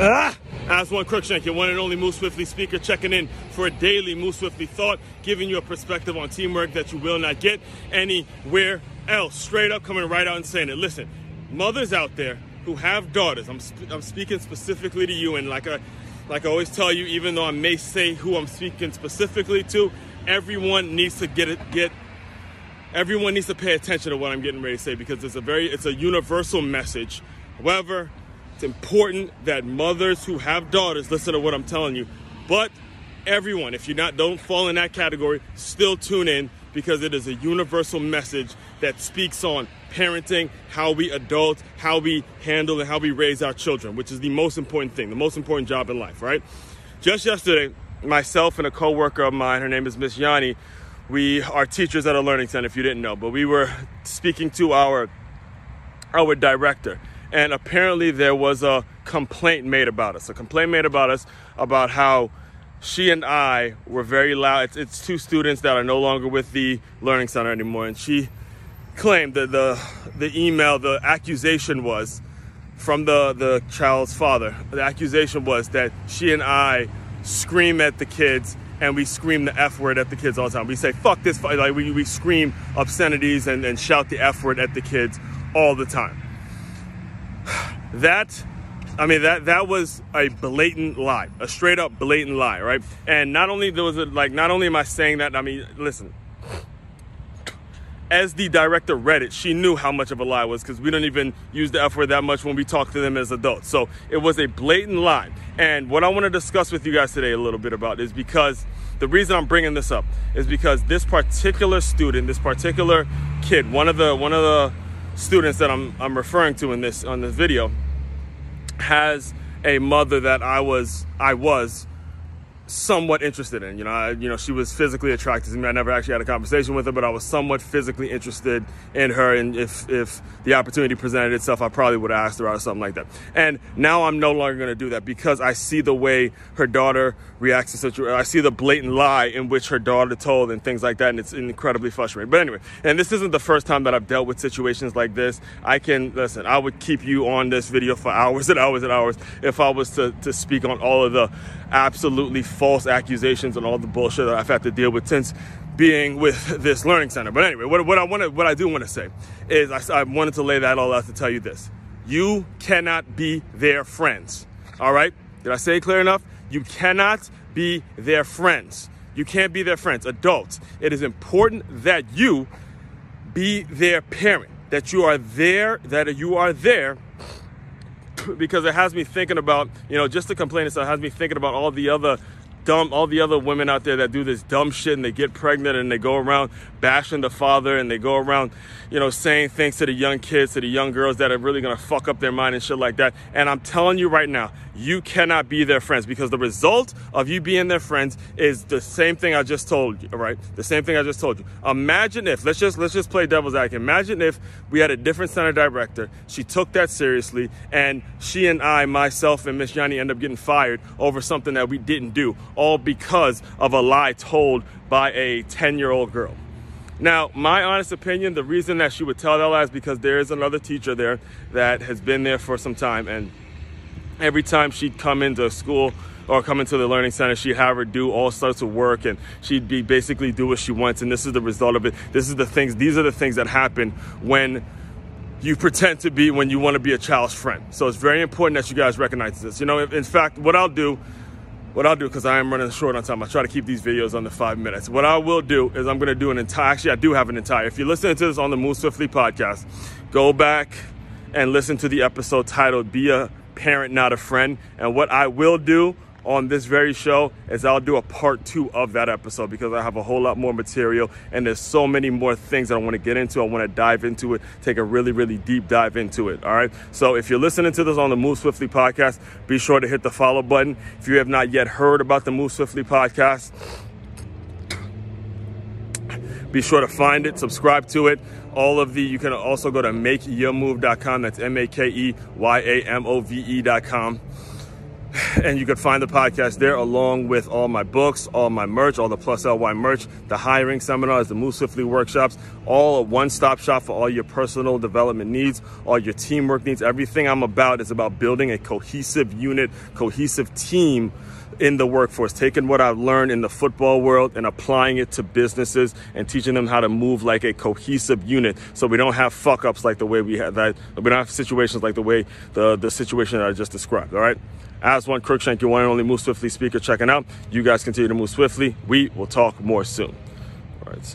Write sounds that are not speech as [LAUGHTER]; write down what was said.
Ah! As one Crookshank, your one and only Move Swiftly speaker, checking in for a daily Move Swiftly thought, giving you a perspective on teamwork that you will not get anywhere else. Straight up coming right out and saying it. Listen, mothers out there who have daughters, I'm, sp- I'm speaking specifically to you, and like I, like I always tell you, even though I may say who I'm speaking specifically to, everyone needs to get it, get everyone needs to pay attention to what I'm getting ready to say because it's a very it's a universal message. However, it's important that mothers who have daughters listen to what I'm telling you. But everyone, if you not don't fall in that category, still tune in because it is a universal message that speaks on parenting, how we adult, how we handle and how we raise our children, which is the most important thing, the most important job in life, right? Just yesterday, myself and a coworker of mine, her name is Miss Yanni, we are teachers at a learning center if you didn't know, but we were speaking to our our director and apparently there was a complaint made about us. A complaint made about us about how she and I were very loud. It's, it's two students that are no longer with the learning center anymore, and she claimed that the the email, the accusation was from the the child's father. The accusation was that she and I scream at the kids and we scream the F word at the kids all the time. We say, fuck this, like we, we scream obscenities and, and shout the F word at the kids all the time that I mean that that was a blatant lie, a straight up blatant lie, right? And not only there was it like not only am I saying that, I mean, listen. As the director read it, she knew how much of a lie it was because we don't even use the F word that much when we talk to them as adults. So it was a blatant lie. And what I want to discuss with you guys today a little bit about is because the reason I'm bringing this up is because this particular student, this particular kid, one of the one of the students that I'm, I'm referring to in this on this video has a mother that I was I was somewhat interested in. You know, I, you know, she was physically attracted to me. I never actually had a conversation with her, but I was somewhat physically interested in her. And if if the opportunity presented itself, I probably would have asked her out or something like that. And now I'm no longer going to do that because I see the way her daughter reacts to such. I see the blatant lie in which her daughter told and things like that, and it's incredibly frustrating. But anyway, and this isn't the first time that I've dealt with situations like this. I can listen. I would keep you on this video for [LAUGHS] hours and hours and hours if I was to to speak on all of the absolutely false accusations and all the bullshit that I've had to deal with since being with this learning center. But anyway, what, what I want what I do want to say is I, I wanted to lay that all out to tell you this. You cannot be their friends. All right? Did I say it clear enough? You cannot be their friends. You can't be their friends. Adults, it is important that you be their parent, that you are there, that you are there because it has me thinking about, you know, just the complain itself it has me thinking about all the other dumb all the other women out there that do this dumb shit and they get pregnant and they go around bashing the father and they go around you know saying things to the young kids to the young girls that are really gonna fuck up their mind and shit like that and i'm telling you right now you cannot be their friends because the result of you being their friends is the same thing I just told you, all right? The same thing I just told you. Imagine if let's just let's just play devil's advocate. Imagine if we had a different center director. She took that seriously and she and I, myself and Miss Yanni end up getting fired over something that we didn't do, all because of a lie told by a 10-year-old girl. Now, my honest opinion, the reason that she would tell that lie is because there is another teacher there that has been there for some time and every time she'd come into school or come into the learning center, she'd have her do all sorts of work and she'd be basically do what she wants. And this is the result of it. This is the things, these are the things that happen when you pretend to be, when you want to be a child's friend. So it's very important that you guys recognize this. You know, in fact, what I'll do, what I'll do, because I am running short on time, I try to keep these videos under five minutes. What I will do is I'm going to do an entire, actually, I do have an entire, if you're listening to this on the Move Swiftly podcast, go back and listen to the episode titled Be a parent, not a friend. And what I will do on this very show is I'll do a part two of that episode because I have a whole lot more material and there's so many more things that I want to get into. I want to dive into it, take a really, really deep dive into it. All right. So if you're listening to this on the Move Swiftly podcast, be sure to hit the follow button. If you have not yet heard about the Move Swiftly podcast, be sure to find it, subscribe to it. All of the, you can also go to makeyourmove.com. That's M And you can find the podcast there along with all my books, all my merch, all the Plus LY merch, the hiring seminars, the Move Swiftly workshops, all a one-stop shop for all your personal development needs, all your teamwork needs. Everything I'm about is about building a cohesive unit, cohesive team in the workforce, taking what I've learned in the football world and applying it to businesses and teaching them how to move like a cohesive unit so we don't have fuck ups like the way we had that we don't have situations like the way the the situation that I just described. All right. As one Crookshank, your one and only Move Swiftly speaker checking out. You guys continue to move swiftly. We will talk more soon.